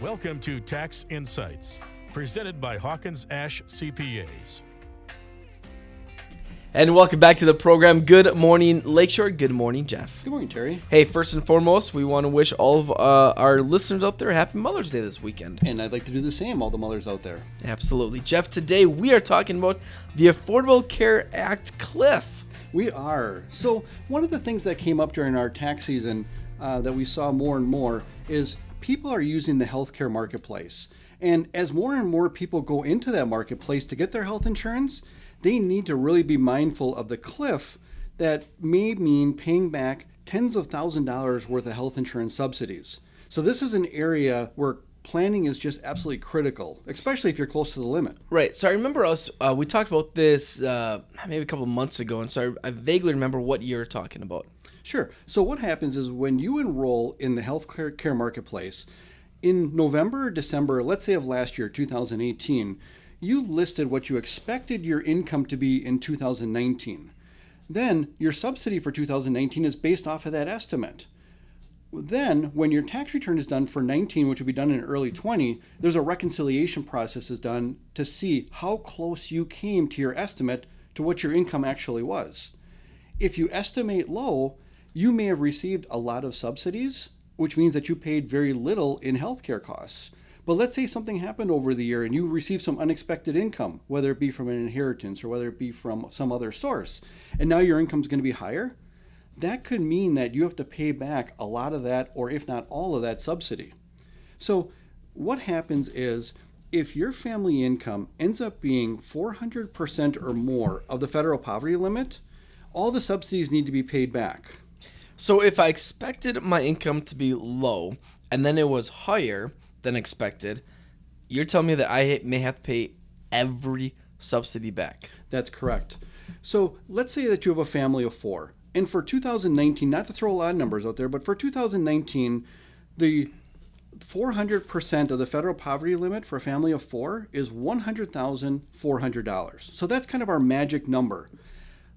Welcome to Tax Insights, presented by Hawkins Ash CPAs. And welcome back to the program. Good morning, Lakeshore. Good morning, Jeff. Good morning, Terry. Hey, first and foremost, we want to wish all of uh, our listeners out there happy Mother's Day this weekend. And I'd like to do the same, all the mothers out there. Absolutely. Jeff, today we are talking about the Affordable Care Act cliff. We are. So, one of the things that came up during our tax season uh, that we saw more and more is people are using the healthcare marketplace. And as more and more people go into that marketplace to get their health insurance, they need to really be mindful of the cliff that may mean paying back tens of thousand dollars worth of health insurance subsidies. So this is an area where planning is just absolutely critical, especially if you're close to the limit. Right. So I remember us, uh, we talked about this uh, maybe a couple months ago, and so I, I vaguely remember what you're talking about. Sure. So what happens is when you enroll in the health care marketplace, in November or December, let's say of last year, 2018, you listed what you expected your income to be in 2019. Then your subsidy for 2019 is based off of that estimate. Then, when your tax return is done for 19, which will be done in early 20, there's a reconciliation process is done to see how close you came to your estimate to what your income actually was. If you estimate low, you may have received a lot of subsidies, which means that you paid very little in healthcare costs. But let's say something happened over the year and you received some unexpected income, whether it be from an inheritance or whether it be from some other source, and now your income is going to be higher. That could mean that you have to pay back a lot of that, or if not all of that subsidy. So, what happens is if your family income ends up being 400% or more of the federal poverty limit, all the subsidies need to be paid back. So, if I expected my income to be low and then it was higher, than expected, you're telling me that I may have to pay every subsidy back. That's correct. So let's say that you have a family of four. And for 2019, not to throw a lot of numbers out there, but for 2019, the 400% of the federal poverty limit for a family of four is $100,400. So that's kind of our magic number.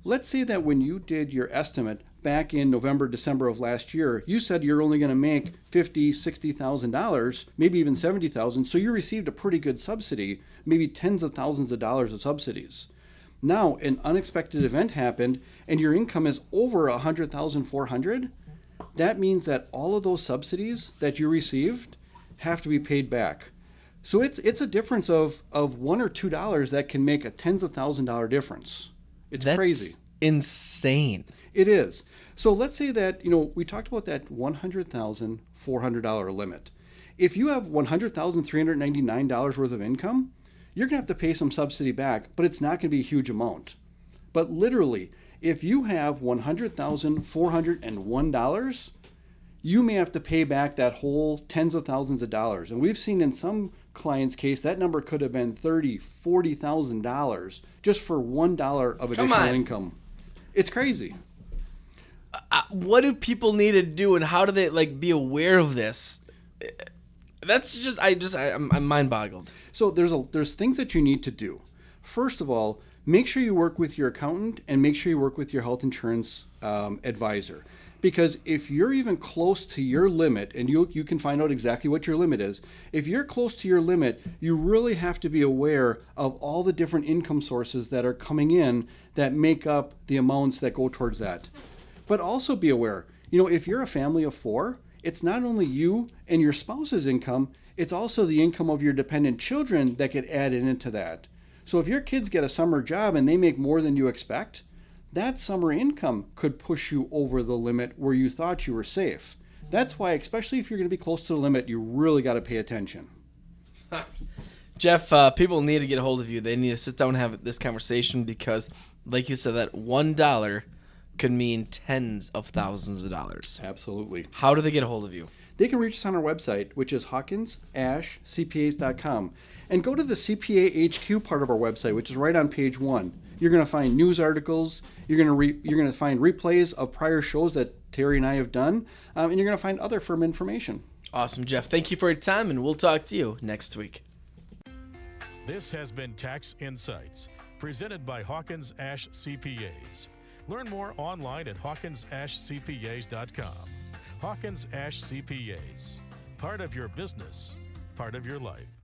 Let's say that when you did your estimate back in November, December of last year, you said you're only going to make fifty, sixty thousand dollars, maybe even seventy thousand. So you received a pretty good subsidy, maybe tens of thousands of dollars of subsidies. Now an unexpected event happened, and your income is over a hundred thousand four hundred. That means that all of those subsidies that you received have to be paid back. So it's it's a difference of of one or two dollars that can make a tens of thousand dollar difference. It's That's crazy. Insane. It is. So let's say that, you know, we talked about that $100,400 limit. If you have $100,399 worth of income, you're going to have to pay some subsidy back, but it's not going to be a huge amount. But literally, if you have $100,401, you may have to pay back that whole tens of thousands of dollars. And we've seen in some clients' case that number could have been thirty, forty thousand dollars just for one dollar of additional income. It's crazy. Uh, what do people need to do and how do they like be aware of this? That's just i just I, I'm, I'm mind boggled so there's a there's things that you need to do. First of all make sure you work with your accountant and make sure you work with your health insurance um, advisor because if you're even close to your limit and you you can find out exactly what your limit is if you're close to your limit you really have to be aware of all the different income sources that are coming in that make up the amounts that go towards that but also be aware, you know, if you're a family of four, it's not only you and your spouse's income, it's also the income of your dependent children that get added into that. So if your kids get a summer job and they make more than you expect, that summer income could push you over the limit where you thought you were safe. That's why, especially if you're going to be close to the limit, you really got to pay attention. Jeff, uh, people need to get a hold of you. They need to sit down and have this conversation because, like you said, that one dollar could mean tens of thousands of dollars. Absolutely. How do they get a hold of you? They can reach us on our website, which is hawkinsashcpas.com, and go to the CPA HQ part of our website, which is right on page one. You're going to find news articles. You're going to re- you're going to find replays of prior shows that Terry and I have done, um, and you're going to find other firm information. Awesome, Jeff. Thank you for your time, and we'll talk to you next week. This has been Tax Insights, presented by Hawkins Ash CPAs. Learn more online at hawkinsashcpas.com. Hawkins Ash CPAs, part of your business, part of your life.